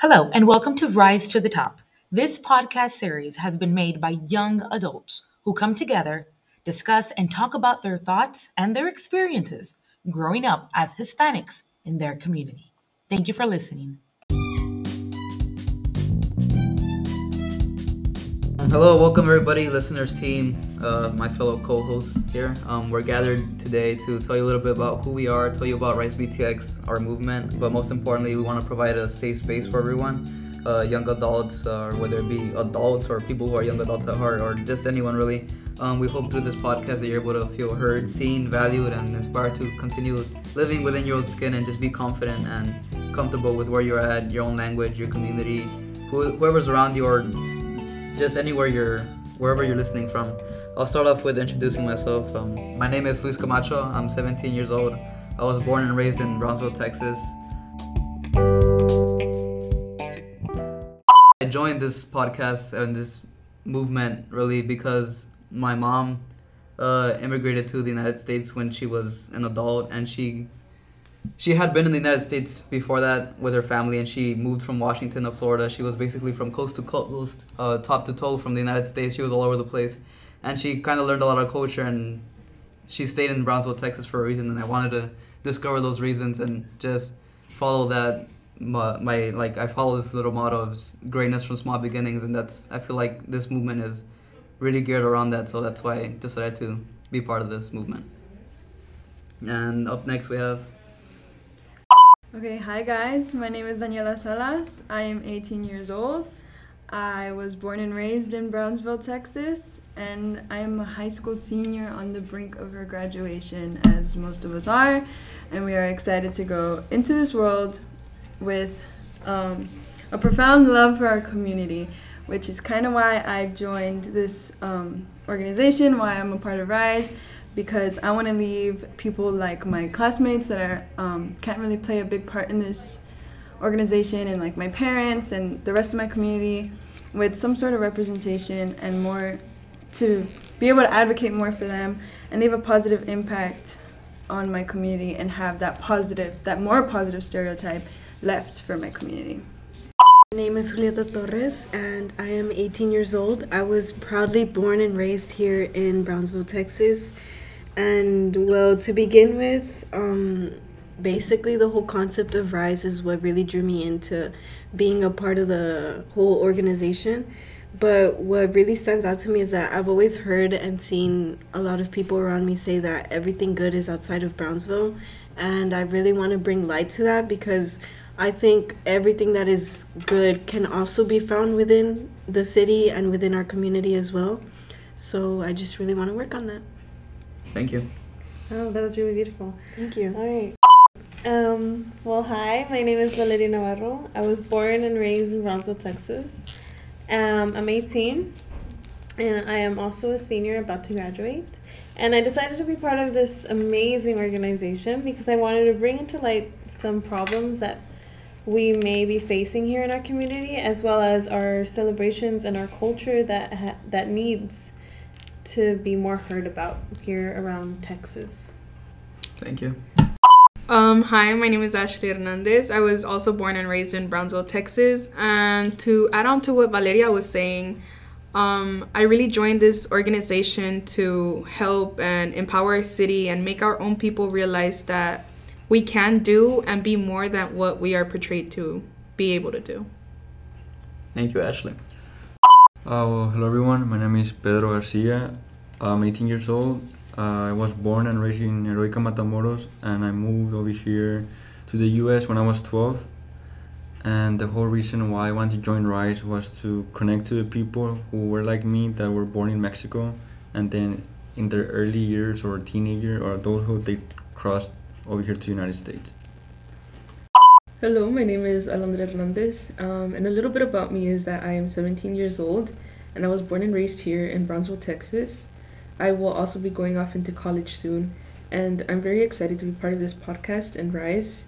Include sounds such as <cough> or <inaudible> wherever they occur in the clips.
Hello, and welcome to Rise to the Top. This podcast series has been made by young adults who come together, discuss, and talk about their thoughts and their experiences growing up as Hispanics in their community. Thank you for listening. Hello, welcome everybody, listeners team, uh, my fellow co-hosts here. Um, we're gathered today to tell you a little bit about who we are, tell you about Rise BTX, our movement, but most importantly, we want to provide a safe space for everyone, uh, young adults, uh, whether it be adults or people who are young adults at heart, or just anyone really. Um, we hope through this podcast that you're able to feel heard, seen, valued, and inspired to continue living within your own skin and just be confident and comfortable with where you're at, your own language, your community, who, whoever's around you, or just anywhere you're, wherever you're listening from. I'll start off with introducing myself. Um, my name is Luis Camacho. I'm 17 years old. I was born and raised in Brownsville, Texas. I joined this podcast and this movement really because my mom uh, immigrated to the United States when she was an adult, and she she had been in the United States before that with her family, and she moved from Washington to Florida. She was basically from coast to coast, uh, top to toe from the United States. She was all over the place, and she kind of learned a lot of culture. And she stayed in Brownsville, Texas, for a reason. And I wanted to discover those reasons and just follow that. My, my like I follow this little motto of greatness from small beginnings, and that's I feel like this movement is really geared around that. So that's why I decided to be part of this movement. And up next we have Okay, hi guys. My name is Daniela Salas. I am 18 years old. I was born and raised in Brownsville, Texas, and I am a high school senior on the brink of her graduation, as most of us are. And we are excited to go into this world with um, a profound love for our community, which is kind of why I joined this um, organization, why I'm a part of RISE because I want to leave people like my classmates that are um, can't really play a big part in this organization and like my parents and the rest of my community with some sort of representation and more to be able to advocate more for them and leave a positive impact on my community and have that positive that more positive stereotype left for my community. My name is Julieta Torres and I am 18 years old. I was proudly born and raised here in Brownsville, Texas. And well, to begin with, um, basically the whole concept of Rise is what really drew me into being a part of the whole organization. But what really stands out to me is that I've always heard and seen a lot of people around me say that everything good is outside of Brownsville. And I really want to bring light to that because I think everything that is good can also be found within the city and within our community as well. So I just really want to work on that. Thank you. Oh, that was really beautiful. Thank you. All right. Um, well, hi, my name is Valeria Navarro. I was born and raised in Brownsville, Texas. Um, I'm 18, and I am also a senior about to graduate. And I decided to be part of this amazing organization because I wanted to bring into light some problems that we may be facing here in our community, as well as our celebrations and our culture that ha- that needs to be more heard about here around Texas. Thank you. Um, hi, my name is Ashley Hernandez. I was also born and raised in Brownsville, Texas. And to add on to what Valeria was saying, um, I really joined this organization to help and empower our city and make our own people realize that we can do and be more than what we are portrayed to be able to do. Thank you, Ashley. Uh, well, hello everyone. My name is Pedro Garcia. I'm 18 years old. Uh, I was born and raised in Heroica Matamoros, and I moved over here to the U.S. when I was 12. And the whole reason why I wanted to join Rise was to connect to the people who were like me that were born in Mexico, and then in their early years or teenager or adulthood they crossed over here to the United States. Hello, my name is Alondra Hernandez, um, and a little bit about me is that I am 17 years old and I was born and raised here in Brownsville, Texas. I will also be going off into college soon, and I'm very excited to be part of this podcast and Rise.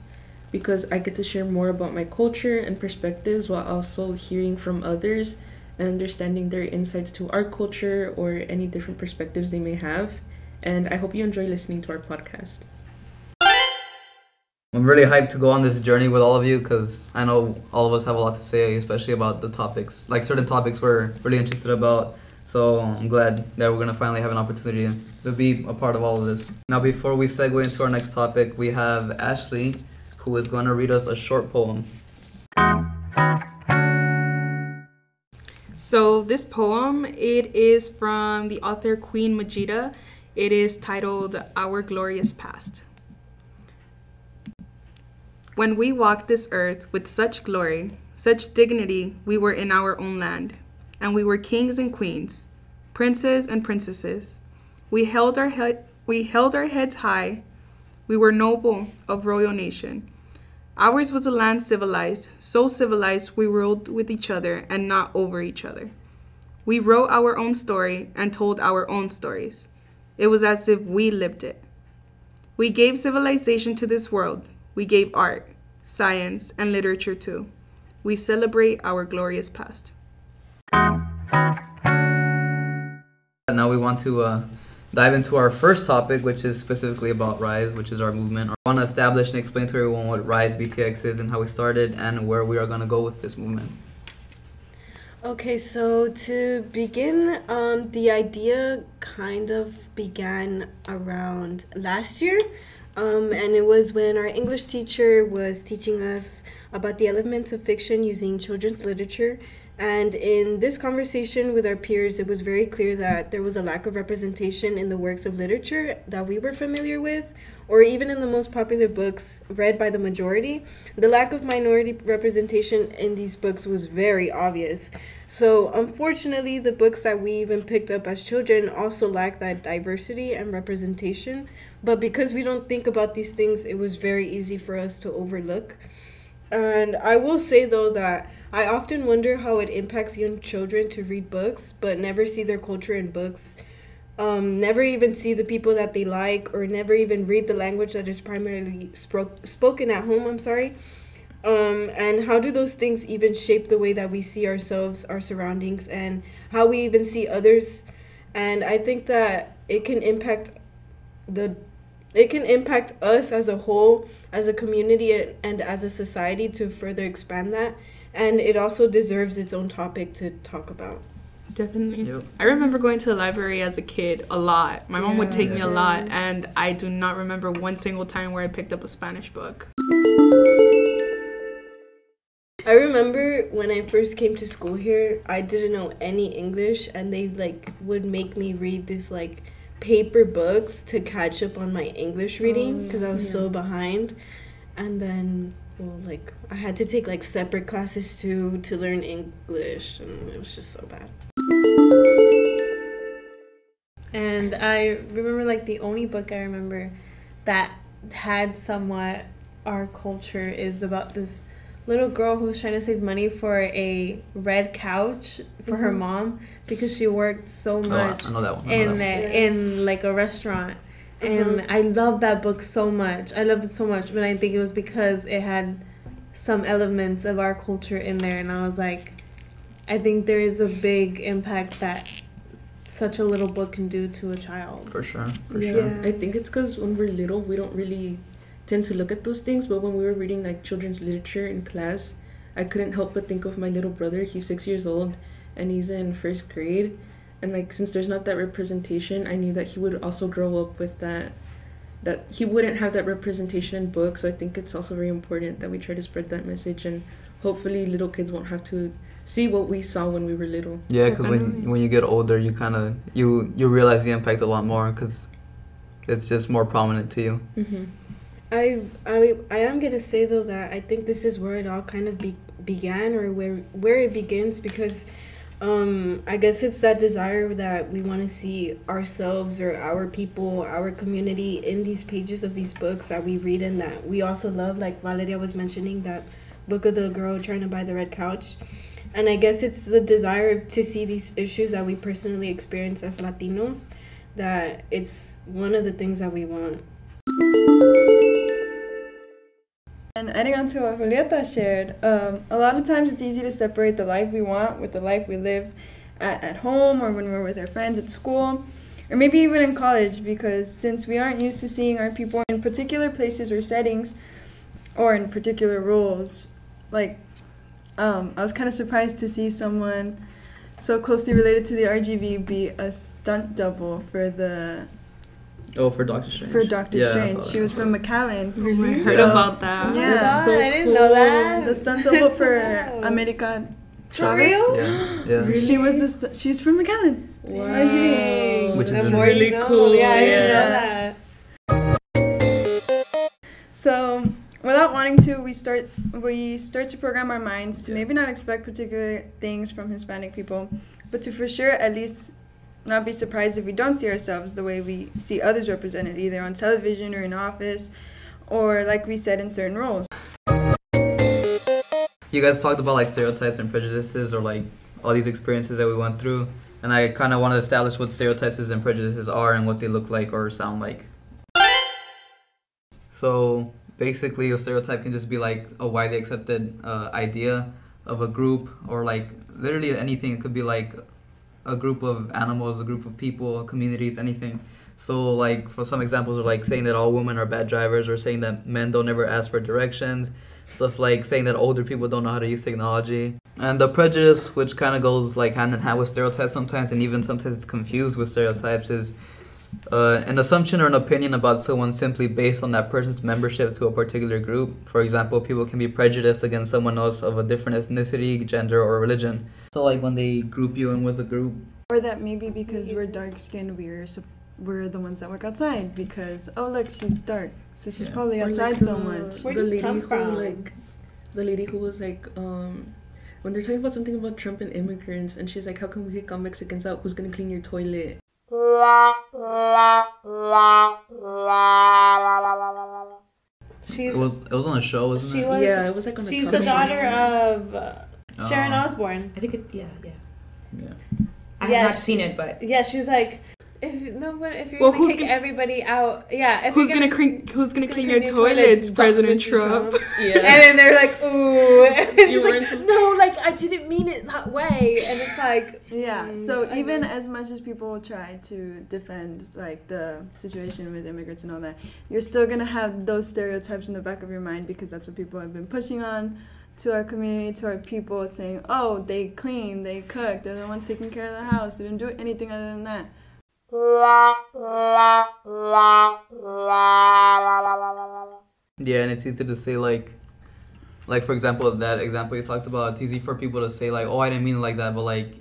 because I get to share more about my culture and perspectives while also hearing from others and understanding their insights to our culture or any different perspectives they may have. And I hope you enjoy listening to our podcast. I'm really hyped to go on this journey with all of you because I know all of us have a lot to say, especially about the topics, like certain topics we're really interested about. So I'm glad that we're gonna finally have an opportunity to be a part of all of this. Now, before we segue into our next topic, we have Ashley, who is going to read us a short poem. So this poem, it is from the author Queen Majida. It is titled Our Glorious Past. When we walked this earth with such glory, such dignity, we were in our own land, and we were kings and queens, princes and princesses. We held our head we held our heads high. We were noble of royal nation. Ours was a land civilized, so civilized we ruled with each other and not over each other. We wrote our own story and told our own stories. It was as if we lived it. We gave civilization to this world. We gave art, science, and literature too. We celebrate our glorious past. Now we want to uh, dive into our first topic, which is specifically about Rise, which is our movement. I want to establish and explain to everyone what Rise BTX is and how we started and where we are going to go with this movement. Okay, so to begin, um, the idea kind of began around last year. Um, and it was when our English teacher was teaching us about the elements of fiction using children's literature. And in this conversation with our peers, it was very clear that there was a lack of representation in the works of literature that we were familiar with, or even in the most popular books read by the majority. The lack of minority representation in these books was very obvious. So, unfortunately, the books that we even picked up as children also lack that diversity and representation. But because we don't think about these things, it was very easy for us to overlook. And I will say, though, that I often wonder how it impacts young children to read books, but never see their culture in books. Um, never even see the people that they like, or never even read the language that is primarily spro- spoken at home. I'm sorry. Um, and how do those things even shape the way that we see ourselves, our surroundings, and how we even see others? And I think that it can impact the it can impact us as a whole, as a community, and as a society to further expand that. And it also deserves its own topic to talk about. Definitely. Yep. I remember going to the library as a kid a lot. My mom would take me a lot, and I do not remember one single time where I picked up a Spanish book. I remember when I first came to school here, I didn't know any English, and they like would make me read this like paper books to catch up on my English reading oh, because I was so behind. And then, well, like I had to take like separate classes too to learn English, and it was just so bad. And I remember like the only book I remember that had somewhat our culture is about this little girl who's trying to save money for a red couch for her mm-hmm. mom because she worked so Oh, much I know that one. I know in that one. in like a restaurant. And mm-hmm. I love that book so much. I loved it so much, but I think it was because it had some elements of our culture in there, and I was like, I think there is a big impact that such a little book can do to a child. For sure. For yeah, sure. I think it's because when we're little, we don't really tend to look at those things. But when we were reading like children's literature in class, I couldn't help but think of my little brother. He's six years old, and he's in first grade. And like since there's not that representation, I knew that he would also grow up with that. That he wouldn't have that representation in books. So I think it's also very important that we try to spread that message, and hopefully little kids won't have to see what we saw when we were little. Yeah, because when when you get older, you kind of you you realize the impact a lot more because it's just more prominent to you. Mm-hmm. I I I am gonna say though that I think this is where it all kind of be, began or where where it begins because um I guess it's that desire that we want to see ourselves or our people, our community in these pages of these books that we read and that we also love like Valeria was mentioning that book of the girl trying to buy the red couch. And I guess it's the desire to see these issues that we personally experience as Latinos that it's one of the things that we want. And adding on to what Julieta shared, um, a lot of times it's easy to separate the life we want with the life we live at, at home or when we're with our friends at school or maybe even in college because since we aren't used to seeing our people in particular places or settings or in particular roles, like um, I was kind of surprised to see someone so closely related to the RGV be a stunt double for the Oh, for Doctor Strange. for Doctor Yeah, Strange. She was from that. McAllen. Oh really? Heard So- about that. Yeah. That's so I didn't know that. The stunt double for cool. America For Chavez. real? Yeah, yeah. She was the st- she's from McAllen. Wow. Dang. Which is the really know. cool. Yeah, I didn't Yeah. know that. So, without wanting to, we start we start to program our minds to Yeah. maybe not expect particular things from Hispanic people, but to for sure at least not be surprised if we don't see ourselves the way we see others represented, either on television or in office, or like we said in certain roles. You guys talked about like stereotypes and prejudices or like all these experiences that we went through, and I kind of want to establish what stereotypes and prejudices are and what they look like or sound like. So basically, a stereotype can just be like a widely accepted uh, idea of a group or like literally anything. It could be like a group of animals, a group of people, communities, anything. So like for some examples are like saying that all women are bad drivers or saying that men don't ever ask for directions stuff like saying that older people don't know how to use technology and the prejudice which kind of goes like hand in hand with stereotypes sometimes and even sometimes it's confused with stereotypes is uh, an assumption or an opinion about someone simply based on that person's membership to a particular group. For example people can be prejudiced against someone else of a different ethnicity gender or religion. So like when they group you in with a group. Or that maybe because we're dark skinned, we're sup- we're the ones that work outside because oh look she's dark, so she's Yeah. probably outside like, so uh, much. Where the lady come who like the lady who was like um when they're talking about something about Trump and immigrants and she's like how come we kick all Mexicans out? Who's gonna clean your toilet She's it was it was on a show wasn't She it was- yeah it was like on a she's top the of- daughter of uh, Sharon Oh. Osbourne. I think it. Yeah, yeah. yeah I Yeah, have not she- seen it, but Yeah, she was like, if no, but if you're Well, gonna kick gonna- everybody out, yeah, if Who's you're gonna clean? Who's gonna who's clean gonna your clean toilets, Mr. President Trump? <laughs> yeah And then they're like, ooh, <laughs> and You she's like, weren't- no, like I didn't mean it that way, and it's like, Yeah, Mm, so I even know. as much as people try to defend like the situation with immigrants and all that, you're still gonna have those stereotypes in the back of your mind because that's what people have been pushing on to our community, to our people, saying, "Oh, they clean, they cook, they're the ones taking care of the house. They didn't do anything other than that." Yeah, and it's easy to say like, like for example, that example you talked about. It's easy for people to say like, "Oh, I didn't mean it like that," but like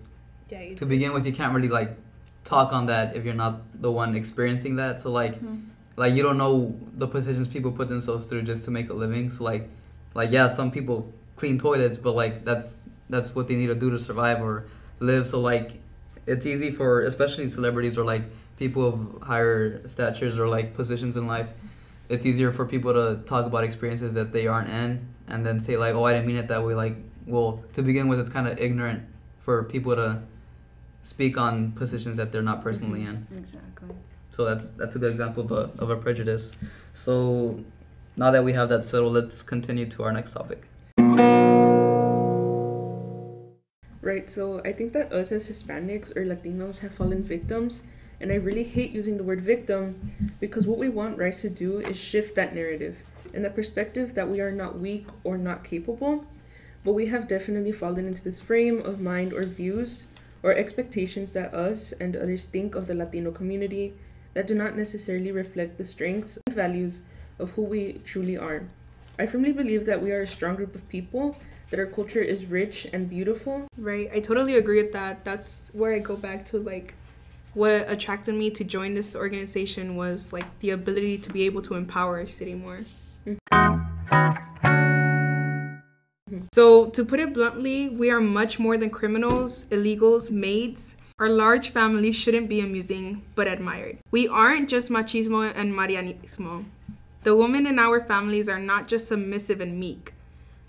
yeah, to begin with, you can't really like talk on that if you're not the one experiencing that. So like, Mhm. like you don't know the positions people put themselves through just to make a living. So like, like yeah, some people clean toilets, but like that's that's what they need to do to survive or live. So like, it's easy for especially celebrities or like people of higher statures or like positions in life. It's easier for people to talk about experiences that they aren't in and then say like, oh, I didn't mean it that way. Like, well, to begin with, it's kind of ignorant for people to speak on positions that they're not personally in. Mm-hmm. Exactly. So that's that's a good example of a of a prejudice. So now that we have that settled, let's continue to our next topic. Right, so I think that us as Hispanics or Latinos have fallen victims, and I really hate using the word victim because what we want Rise to do is shift that narrative and the perspective that we are not weak or not capable, but we have definitely fallen into this frame of mind or views or expectations that us and others think of the Latino community that do not necessarily reflect the strengths and values of who we truly are. I firmly believe that we are a strong group of people that our culture is rich and beautiful. Right. I totally agree with that. That's where I go back to like what attracted me to join this organization was like the ability to be able to empower our city more. Mm-hmm. So, to put it bluntly, we are much more than criminals, illegals, maids. Our large family shouldn't be amusing, but admired. We aren't just machismo and marianismo. The women in our families are not just submissive and meek.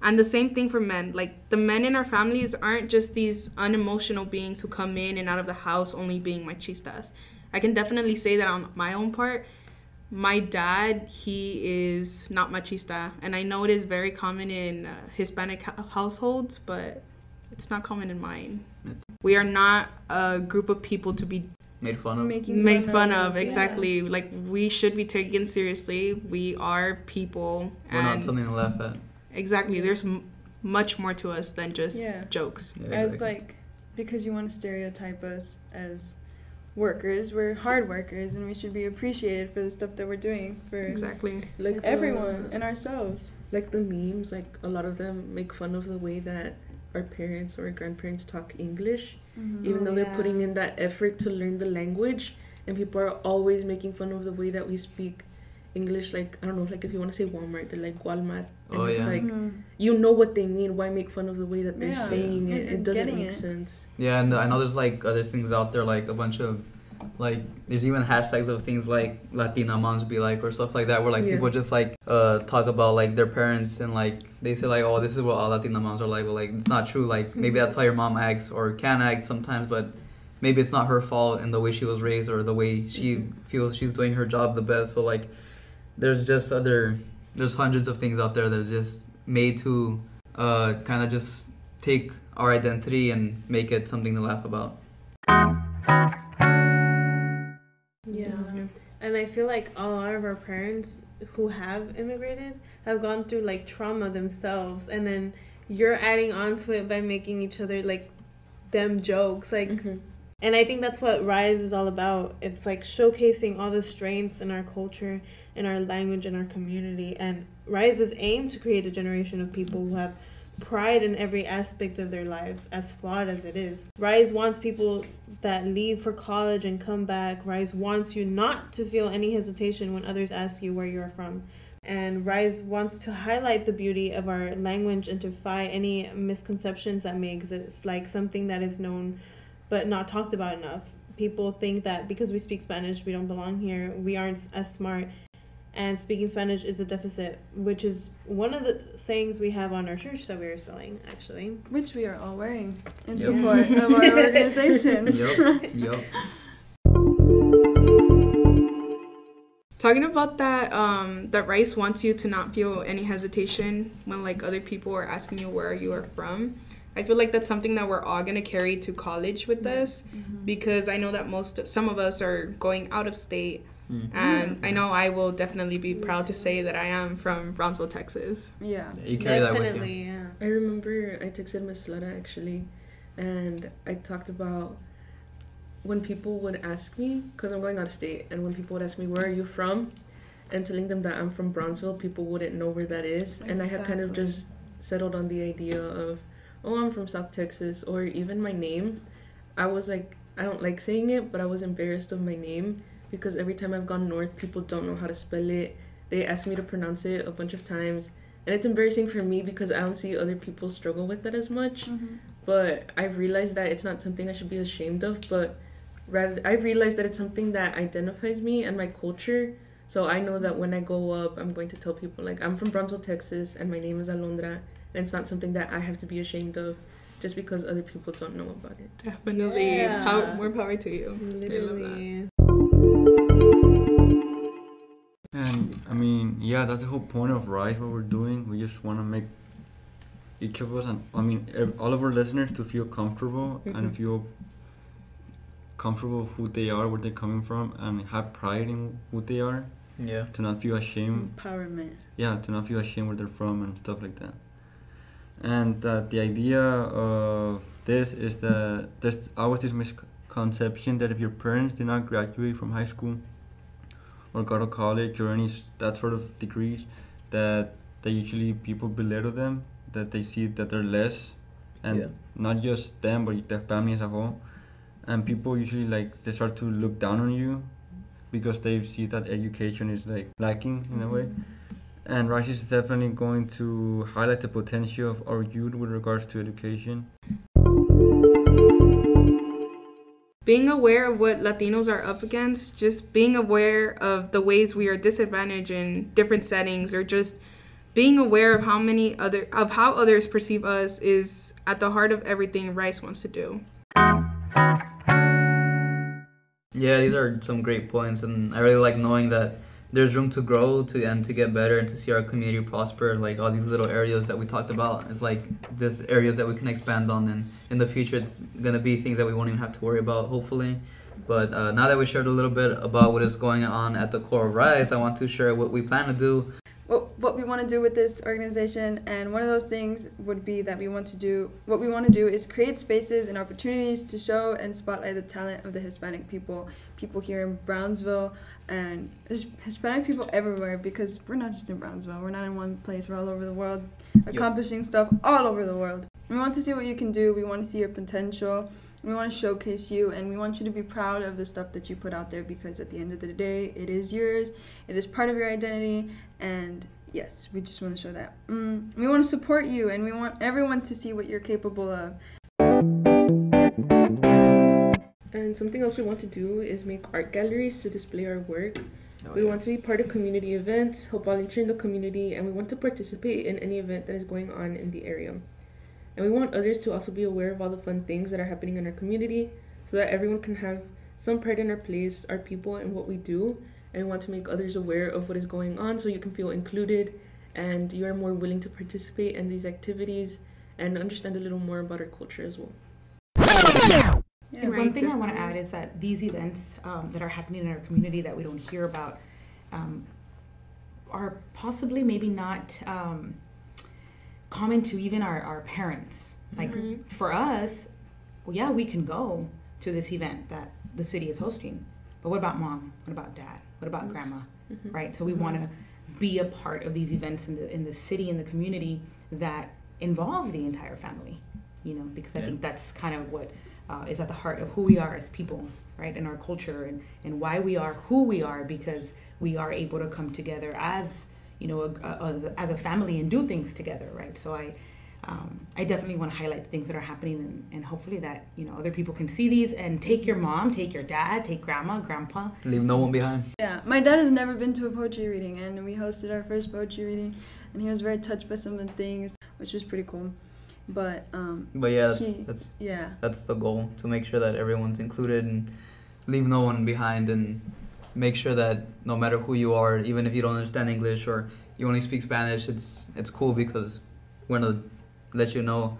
And the same thing for men. Like, the men in our families aren't just these unemotional beings who come in and out of the house only being machistas. I can definitely say that on my own part. my dad, he is not machista, and I know it is very common in uh, Hispanic hou- households, but it's not common in mine. It's- we are not a group of people to be Made fun of. Making made fun of. yeah. Exactly, like we should be taken seriously. We are people, We're not something to laugh at. Exactly, there's m- much more to us than just Yeah. jokes. Yeah, as like because you want to stereotype us as workers we're hard workers and we should be appreciated for the stuff that we're doing for Exactly. Like the- uh, everyone and ourselves like the memes, like a lot of them make fun of the way that our parents or our grandparents talk English, mm-hmm. even Oh, though they're putting in that effort to learn the language. And people are always making fun of the way that we speak English. Like I don't know, like if you want to say Walmart, they're like Walmart, and Oh, it's yeah. like Mhm. you know what they mean. Why make fun of the way that they're Yeah. saying Like it? It doesn't make it. sense. Yeah, and I know there's like other things out there, like a bunch of, like there's even hashtags of things like Latina moms be like or stuff like that, where like Yeah. people just like uh talk about like their parents and like they say like oh this is what all Latina moms are like, but like it's not true. Like maybe that's how your mom acts or can act sometimes, but maybe it's not her fault in the way she was raised or the way she feels she's doing her job the best. So like there's just other there's hundreds of things out there that are just made to uh kind of just take our identity and make it something to laugh about. Yeah. And I feel like a lot of our parents who have immigrated have gone through like trauma themselves and then you're adding on to it by making each other like them jokes like Mhm. and I think that's what Rise is all about. It's like showcasing all the strengths in our culture, in our language, in our community. And Rise's aim to create a generation of people who have pride in every aspect of their life, as flawed as it is. Rise wants people that leave for college and come back. Rise wants you not to feel any hesitation when others ask you where you are from. And Rise wants to highlight the beauty of our language and defy any misconceptions that may exist, like something that is known but not talked about enough. People think that because we speak Spanish, we don't belong here, we aren't as smart, and speaking Spanish is a deficit, which is one of the things we have on our church that we are selling, actually. which we are all wearing in Yep. support of our <laughs> organization Yup, yup. Talking about that, um, that Rise wants you to not feel any hesitation when like other people are asking you where you are from. I feel like that's something that we're all gonna carry to college with us because I know that most some of us are going out of state, Mm. and I know I will definitely be proud to say that I am from Brownsville, Texas. yeah You carry that with you. Definitely, yeah. I remember I texted Miss Lara actually, and I talked about when people would ask me, because I'm going out of state, and when people would ask me, where are you from? And telling them that I'm from Brownsville, people wouldn't know where that is. And I had kind of just settled on the idea of, oh, I'm from South Texas, or even my name. I was like, I don't like saying it, but I was embarrassed of my name because every time I've gone north, people don't know how to spell it. They ask me to pronounce it a bunch of times. And it's embarrassing for me because I don't see other people struggle with that as much. Mm-hmm. But I've realized that it's not something I should be ashamed of, but rather I've realized that it's something that identifies me and my culture. So I know that when I go up, I'm going to tell people like I'm from Brownsville, Texas, and my name is Alondra, and it's not something that I have to be ashamed of, just because other people don't know about it. Definitely, Yeah. pow- more power to you. Literally. And I mean, yeah, that's the whole point of Rise. What we're doing, we just want to make each of us, and I mean, all of our listeners, to feel comfortable and Mhm. feel comfortable who they are, where they're coming from, and have pride in who they are. Yeah. To not feel ashamed empowerment yeah to not feel ashamed where they're from and stuff like that and that the idea of this is that there's always this misconception that if your parents did not graduate from high school or go to college or any that sort of degrees that they usually people belittle them that they see that they're less and Yeah. not just them but their family as a whole and people usually like they start to look down on you because they see that education is like lacking in a way mm-hmm. and Rise is definitely going to highlight the potential of our youth with regards to education. Being aware of what Latinos are up against, just being aware of the ways we are disadvantaged in different settings, or just being aware of how many other of how others perceive us is at the heart of everything Rise wants to do. Yeah, these are some great points, and I really like knowing that there's room to grow to and to get better and to see our community prosper. Like all these little areas that we talked about, it's like just areas that we can expand on, and in the future, it's gonna be things that we won't even have to worry about, hopefully. But uh, now that we shared a little bit about what is going on at the core of Rise, I want to share what we plan to do what, what we want to do with this organization and one of those things would be that we want to do what we want to do is create spaces and opportunities to show and spotlight the talent of the hispanic people people here in brownsville and hispanic people everywhere because we're not just in brownsville. We're not in one place. We're all over the world accomplishing yep. stuff all over the world. We want to see what you can do. We want to see your potential. We want to showcase you and we want you to be proud of the stuff that you put out there because at the end of the day it is yours. It is part of your identity. And yes we just want to show that. Mm, we want to support you and we want everyone to see what you're capable of and something else we want to do is make art galleries to display our work oh, we yeah. want to be part of community events help volunteer in the community and we want to participate in any event that is going on in the area and we want others to also be aware of all the fun things that are happening in our community so that everyone can have some pride in our place, our people, and what we do. And we want to make others aware of what is going on so you can feel included and you are more willing to participate in these activities and understand a little more about our culture as well. Yeah, one thing I want to add is that these events um, that are happening in our community that we don't hear about um, are possibly maybe not um, common to even our, our parents. Like mm-hmm. for us, well, yeah, we can go to this event that the city is hosting. But what about mom? What about dad? What about mm-hmm. grandma? Mm-hmm. Right? So we mm-hmm. want to be a part of these events in the in the city in the community that involve the entire family. You know, because I think that's kind of what uh, is at the heart of who we are as people, right? In our culture and, and why we are who we are because we are able to come together as you know, a, a, as a family and do things together, right? So I, um, I definitely want to highlight the things that are happening and, and, hopefully that, you know, other people can see these and take your mom, take your dad, take grandma, grandpa. Leave no one behind. Yeah, my dad has never been to a poetry reading and we hosted our first poetry reading and he was very touched by some of the things, which was pretty cool. But, um, but yeah, that's, he, that's, yeah, that's the goal to make sure that everyone's included and leave no one behind and make sure that no matter who you are, even if you don't understand English or you only speak Spanish, it's it's cool because we're gonna let you know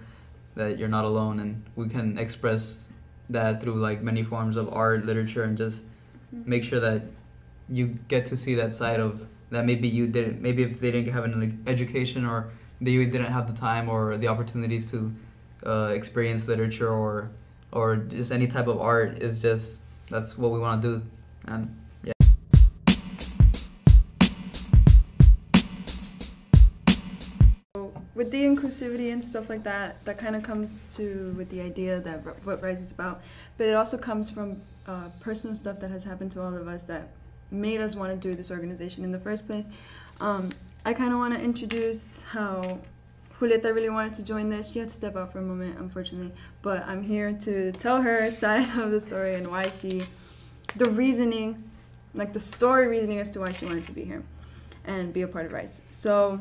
that you're not alone, and we can express that through like many forms of art, literature, and just make sure that you get to see that side of that maybe you didn't maybe if they didn't have an education or they didn't have the time or the opportunities to uh, experience literature or or just any type of art is just that's what we want to do and yeah with the inclusivity and stuff like that, that kind of comes to with the idea that what Rise is about. But it also comes from uh, personal stuff that has happened to all of us that made us want to do this organization in the first place. Um, I kind of want to introduce how Julieta really wanted to join this. She had to step out for a moment, unfortunately. But I'm here to tell her <laughs> side of the story and why she, the reasoning, like the story reasoning as to why she wanted to be here and be a part of Rise. So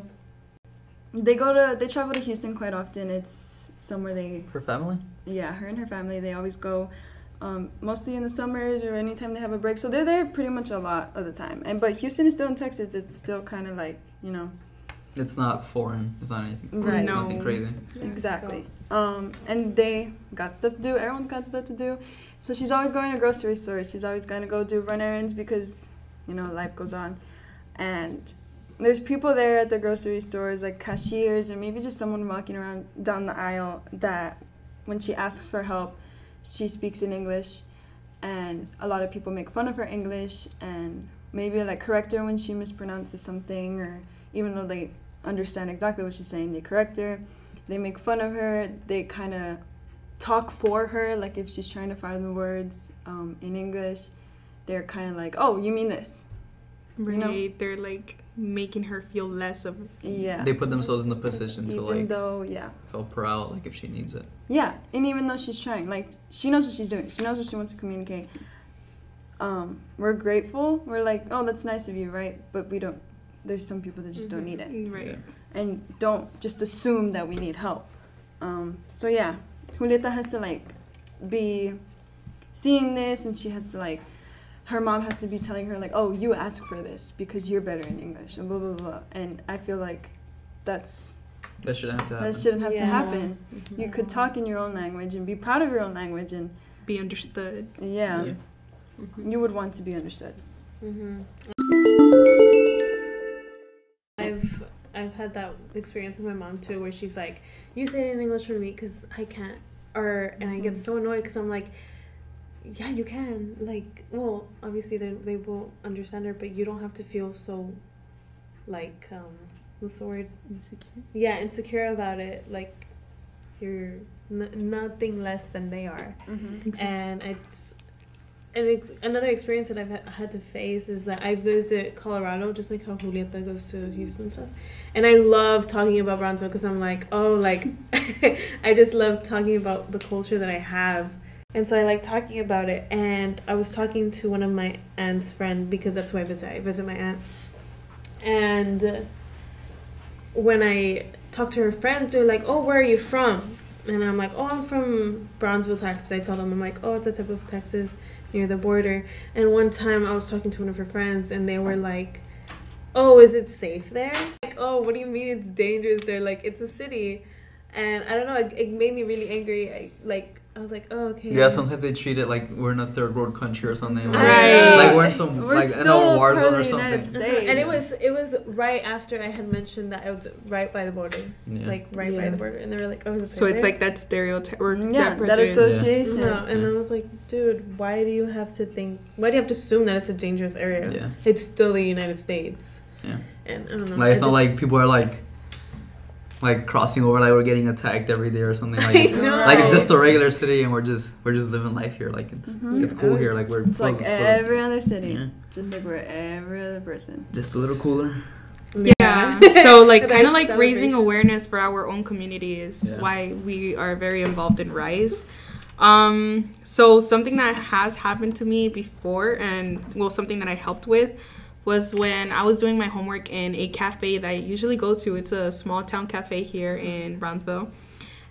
they go to they travel to Houston quite often. It's somewhere they her family. Yeah, her and her family. They always go, um, mostly in the summers or anytime they have a break. So they're there pretty much a lot of the time. And but Houston is still in Texas. It's still kind of like you know. It's not foreign. It's not anything. Right. It's no. nothing crazy. Exactly. Um, and they got stuff to do. Everyone's got stuff to do. So she's always going to grocery stores. She's always going to go do run errands because, you know, life goes on. And there's people there at the grocery stores, like cashiers or maybe just someone walking around down the aisle that when she asks for help, she speaks in English and a lot of people make fun of her English and maybe like correct her when she mispronounces something or even though they understand exactly what she's saying, they correct her. They make fun of her. They kind of talk for her, like if she's trying to find the words um, in English, they're kind of like, "Oh, you mean this?" Right. You know? They're like making her feel less of yeah. They put themselves in the position even to like though yeah. help her out like if she needs it. Yeah and even though she's trying like she knows what she's doing. She knows what she wants to communicate. Um we're grateful. We're like oh that's nice of you right? But we don't there's some people that just mm-hmm. don't need it. Right. Yeah. and don't just assume that we need help. Um so yeah. Julieta has to like be seeing this and she has to like her mom has to be telling her like, "Oh, you ask for this because you're better in English," and blah blah blah. And I feel like that's That shouldn't have to happen. that shouldn't have to Yeah. happen. Mm-hmm. You could talk in your own language and be proud of your own language, and Be understood. yeah, Yeah. Mm-hmm. you would want to be understood. Mm-hmm. I've I've had that experience with my mom too, where she's like, "You say it in English for me because I can't," or and I get mm-hmm. so annoyed because I'm like, "Yeah, you can." Like, well, obviously they they will understand her, but you don't have to feel so, like, um, what's the word? Insecure. Yeah, insecure about it. Like, you're n- nothing less than they are Mm-hmm. and it's and it's another experience that I've ha- had to face is that I visit Colorado just like how Julieta goes to Houston and stuff, and I love talking about Brownsville because I'm like, oh, like <laughs> I just love talking about the culture that I have, and so I like talking about it. And I was talking to one of my aunt's friend because that's who I visit. I visit my aunt, and when I talk to her friends, they're like, oh, where are you from? And I'm like, oh, I'm from Brownsville, Texas. I tell them, I'm like, oh, it's a type of Texas near the border. And one time I was talking to one of her friends, and they were like, oh, is it safe there? Like, oh, what do you mean it's dangerous there? Like, it's a city. And I don't know, it, it made me really angry. I, like, I was like, oh, okay. Yeah, sometimes they treat it like we're in a third world country or something. Like, Right. like we're in some We're like in a war zone or something. And it was it was right after I had mentioned that it was right by the border, Yeah. like right by the border, and they were like, "Oh, is it So it's like that stereotype or yeah, that that prejudice. association. No, and I was like, dude, why do you have to think? Why do you have to assume that it's a dangerous area? yeah. It's still the United States. Yeah. And I don't know. Like it's I not just- like people are like like crossing over like we're getting attacked every day or something. Like <laughs> it's, know. like it's just a regular city and we're just we're just living life here. Like it's Mhm. it's cool here. Like we're It's like full- full- every other city, yeah, just like we're every other person. just a little cooler. Yeah. <laughs> so like <laughs> kind of like raising awareness for our own community is Yeah. why we are very involved in Rise. Um, so something that has happened to me before, and well, something that I helped with, was when I was doing my homework in a cafe that I usually go to. It's a small town cafe here in Brownsville,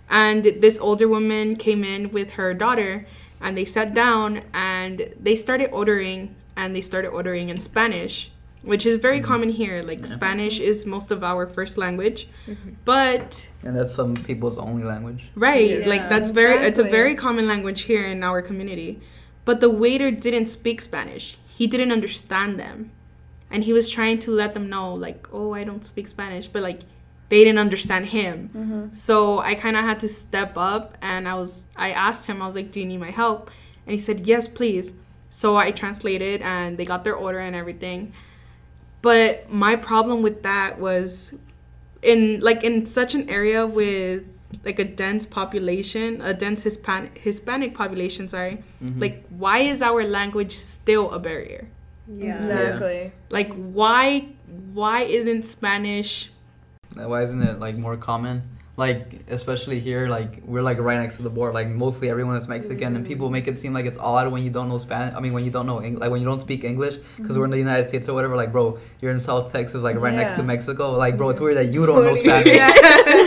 and this older woman came in with her daughter, and they sat down and they started ordering, and they started ordering in Spanish, which is very mm-hmm. common here. Like Spanish is most of our first language, mm-hmm. but And that's some people's only language. Right. Yeah, like that's very it's a very common language here in our community. But the waiter didn't speak Spanish. He didn't understand them. And he was trying to let them know like, "Oh, I don't speak Spanish." But like they didn't understand him. Mm-hmm. So I kind of had to step up and I was I asked him I was like, "Do you need my help?" And he said, "Yes, please." So I translated and they got their order and everything. But my problem with that was in like in such an area with like a dense population, a dense Hispanic Hispanic population, sorry. Mhm. Like why is our language still a barrier? Yeah. Exactly. Like why why isn't Spanish Why isn't it like more common? Like especially here, like we're like right next to the border. Like mostly everyone is Mexican, and people make it seem like it's odd when you don't know Spanish. I mean, when you don't know Eng- like when you don't speak English, because we're in the mm-hmm. United States or whatever. Like, bro, you're in South Texas, like right next to Mexico. Like, bro, it's weird that you don't know <laughs> Spanish.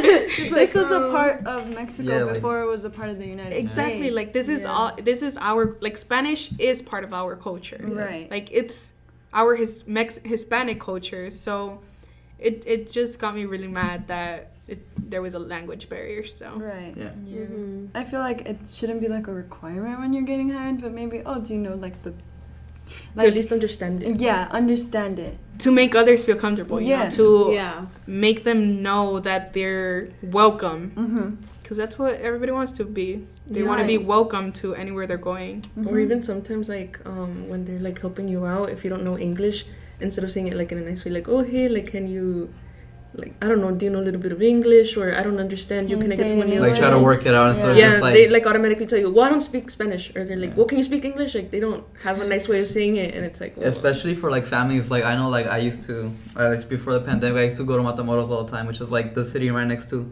<laughs> this was a part of Mexico Yeah, like- before it was a part of the United exactly States. Exactly. Like this is Yeah. all this is our like Spanish is part of our culture. Right. Like it's our his Mex- Hispanic culture. So it it just got me really mad that it, there was a language barrier. So Right. Yeah. Mhm. I feel like it shouldn't be like a requirement when you're getting hired, but maybe oh, do you know like the to at least understand it. yeah, understand it. To make others feel comfortable, you Yes. know, to Yeah. make them know that they're welcome Mm-hmm. because that's what everybody wants to be. They want to be welcome to anywhere they're going. Or even sometimes like um, when they're like helping you out, if you don't know English, instead of saying it like in a nice way, like oh hey, like can you, like I don't know, do you know a little bit of English or I don't understand you? Can Can, you I get say it somebody else? Like try to work it out instead of yeah, just like they like automatically tell you, well, I don't speak Spanish, or they're like, Yeah. well, can you speak English? Like they don't have a nice way of saying it, and it's like, well, especially for like families like i know like i used to at least before the pandemic i used to go to matamoros all the time which is like the city right next to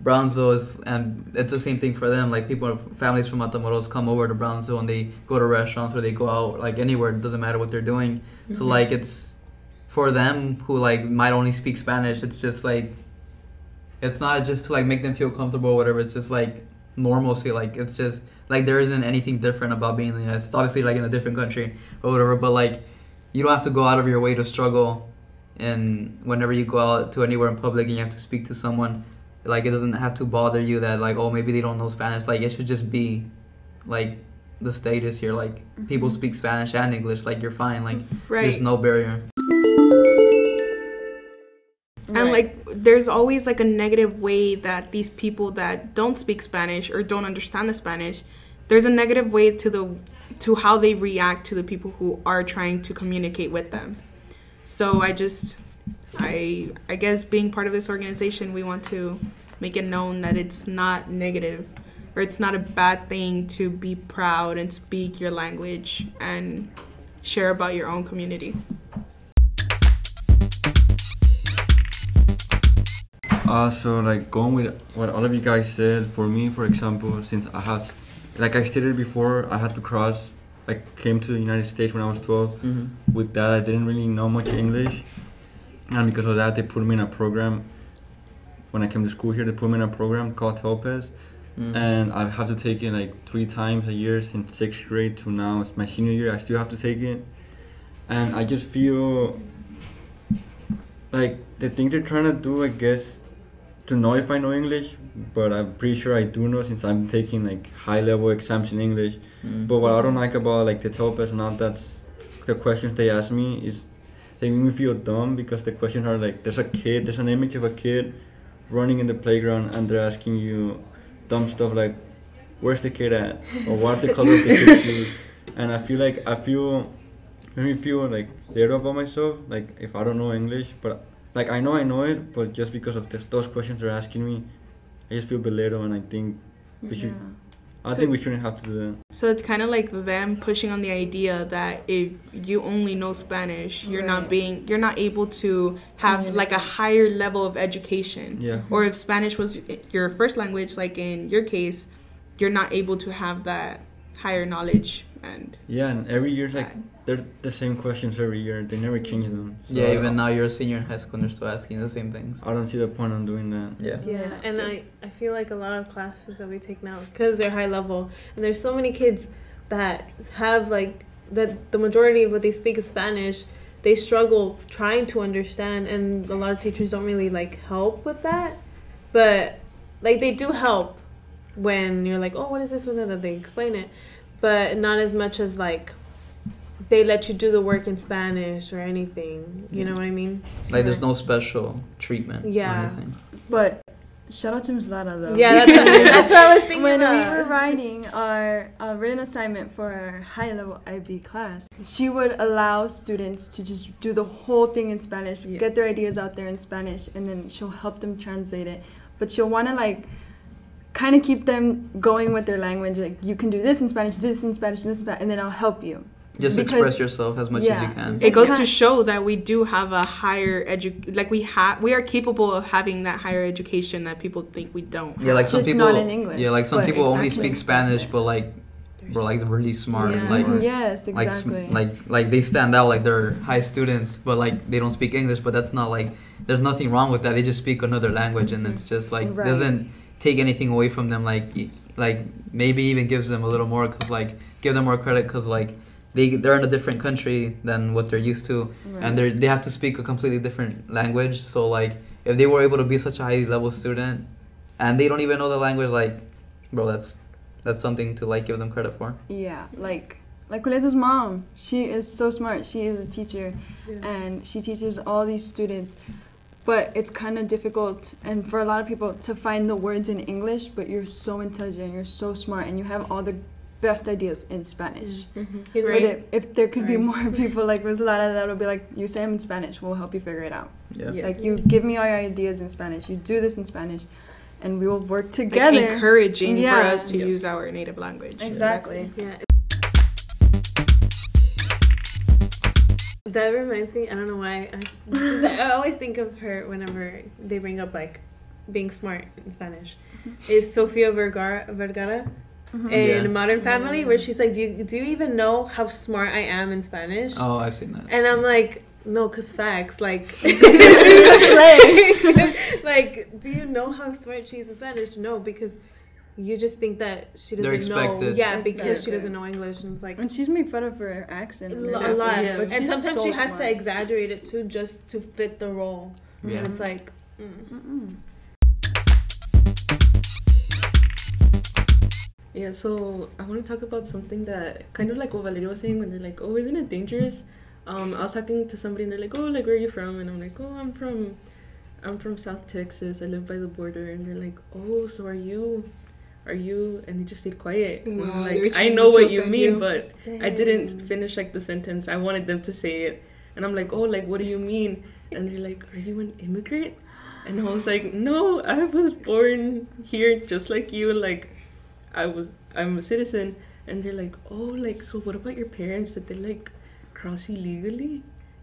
brownsville is and it's the same thing for them like people families from matamoros come over to brownsville and they go to restaurants or they go out like anywhere it doesn't matter what they're doing so Mhm. like it's for them who like might only speak spanish it's just like it's not just to like make them feel comfortable or whatever it's just like normalcy. Like it's just like there isn't anything different about being in the United States. Obviously, like in a different country or whatever, but like you don't have to go out of your way to struggle. And whenever you go out to anywhere in public and you have to speak to someone, like it doesn't have to bother you that like oh maybe they don't know Spanish. Like it should just be like the status here. Like people mm-hmm. speak Spanish and English. Like you're fine. Like Right. there's no barrier. And like there's always like a negative way that these people that don't speak Spanish or don't understand the Spanish, there's a negative way to the to how they react to the people who are trying to communicate with them. So I just I I guess being part of this organization we want to make it known that it's not negative or it's not a bad thing to be proud and speak your language and share about your own community. Uh, so like going with what all of you guys said, for me, for example, since I have, like I stated before, I had to cross. I came to the United States when I was 12. Mm-hmm. With that, I didn't really know much English, and because of that, they put me in a program. When I came to school here, they put me in a program called TELPAS, Mm-hmm. and I have to take it like three times a year since sixth grade to now. It's my senior year. I still have to take it, and I just feel like the thing they're trying to do. I guess to know if I know English, but I'm pretty sure I do know since I'm taking like high level exams in English. Mm-hmm. But what I don't like about like the TELPAS and all that's the questions they ask me is they make me feel dumb because the questions are like there's a kid, there's an image of a kid running in the playground and they're asking you dumb stuff like where's the kid at or what are the colors of the kid's shoes and I feel like I feel make me feel like little about myself like if I don't know English but like I know I know it but just because of this, those questions they're asking me I just feel belittled and I think we should I So- think we shouldn't have to do that. So it's kind of like them pushing on the idea that if you only know Spanish, you're not being you're not able to have like a higher level of education. Yeah. Or if Spanish was your first language, like in your case, you're not able to have that higher knowledge and Yeah, and every year like that. They're the same questions every year. They never change them. So yeah, even now you're a senior in high school and they're still asking the same things. I don't see the point on doing that. Yeah. Yeah, and I, I feel like a lot of classes that we take now because they're high level and there's so many kids that have like that the majority of what they speak is Spanish. They struggle trying to understand, and a lot of teachers don't really like help with that. But like they do help when you're like, oh, what is this? What is that? They explain it, but not as much as like they let you do the work in Spanish or anything. You know what I mean? Like there's no special treatment. Yeah. Or anything. But shout out to Ms. Lara though. Yeah, that's what, <laughs> that's what I was thinking. when we about. were writing our uh, written assignment for our high level IB class, she would allow students to just do the whole thing in Spanish, get their ideas out there in Spanish, and then she'll help them translate it. But she'll want to like kind of keep them going with their language. Like you can do this in Spanish, do this in Spanish, this in Spanish, and then I'll help you. Just Because- express yourself as much as you can. it goes to show that we do have a higher edu like we have we are capable of having that higher education that people think we don't. Yeah, like some Just people. not in English, yeah, like some but people only speak Spanish, but like, bro, like really smart. Yeah. Like, yes, exactly. like, like they stand out. Like they're high students, but like they don't speak English. But that's not like. There's nothing wrong with that. They just speak another language, and it's just like Right. doesn't take anything away from them. Like, like maybe even gives them a little more, cause like give them more credit, cause like. They, they're in a different country than what they're used to and they they have to speak a completely different language. So like if they were able to be such a high level student, and they don't even know the language, like, bro, that's that's something to like give them credit for. Yeah, like like Coleta's mom. She is so smart. She is a teacher, and she teaches all these students. But it's kind of difficult, and for a lot of people, to find the words in English. But you're so intelligent, you're so smart, and you have all the best ideas in Spanish. Mm-hmm. You know, But Right. if, if there could be more <laughs> people like Ms. Lara that will be like, you say them in Spanish, we'll help you figure it out. Yeah. Yeah. Like you give me all your ideas in Spanish, you do this in Spanish, and we will work Like, together. encouraging Yeah. for us to use our native language. exactly. Yeah. That reminds me. I don't know why. I, <laughs> I always think of her whenever they bring up like being smart in Spanish. Mm-hmm. Is Sofia Vergara Vergara in Yeah. Modern Family, where she's like, "Do you do you even know how smart I am in Spanish?" Oh, I've seen that. And I'm like, no, cause facts. Like, <laughs> <laughs> like, do you know how smart she is in Spanish? No, because you just think that she doesn't know. expected. Yeah, because she doesn't know English, and it's like And she's made fun of her accent. a and lot. Yeah. but And sometimes so she has smart. to exaggerate it too, just to fit the role. Yeah. And it's like, mm. Yeah, so I want to talk about something that kind of like what Valeria was saying when they're like, "Oh, isn't it dangerous?" Um, I was talking to somebody and they're like, "Oh, like where are you from?" And I'm like, "Oh, I'm from, I'm from South Texas. I live by the border." And they're like, "Oh, so are you, are you?" And they just stayed quiet. And I'm Wow, they were like, I know what you mean, you. but I didn't finish like the sentence. I wanted them to say it, and I'm like, "Oh, like what do you mean?" And they're like, "Are you an immigrant?" And I was like, "No, I was born here just like you. Like, I was, I'm a citizen." And they're like, "Oh, like so? What about your parents? Did they like cross illegally?"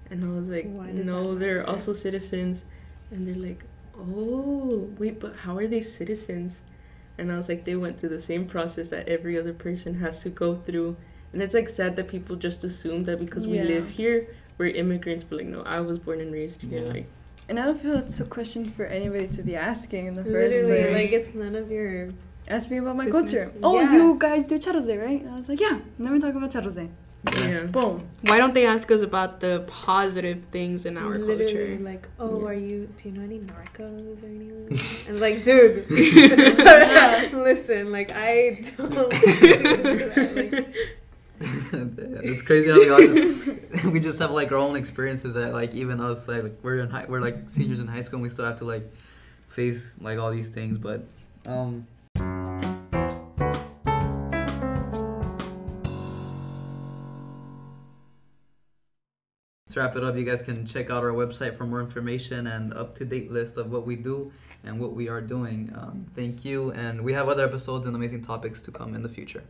And I was like, "No, they're also citizens." And they're like, "Oh, wait, but how are they citizens?" And I was like, "They went through the same process that every other person has to go through." And it's like sad that people just assume that because we live here, we're immigrants. But like, no, I was born and raised here. Yeah. Like, And I don't feel it's a question for anybody to be asking in the first literally, place. like it's none of your. Ask me about my Business. culture. Oh, Yeah. you guys do Charro Days, right? And I was like, yeah. Let me talk about Charro Days. yeah. Boom. Why don't they ask us about the positive things in our literally, culture? like, oh, Yeah. are you? Do you know any narcos or anything? <laughs> and like, dude, <laughs> <laughs> listen, like I don't. like, it's crazy how we all just we just have like our own experiences that like even us like we're in high, we're like seniors in high school and we still have to like face like all these things but um wrap it up. You guys can check out our website for more information and up to date list of what we do and what we are doing. Um, thank you and we have other episodes and amazing topics to come in the future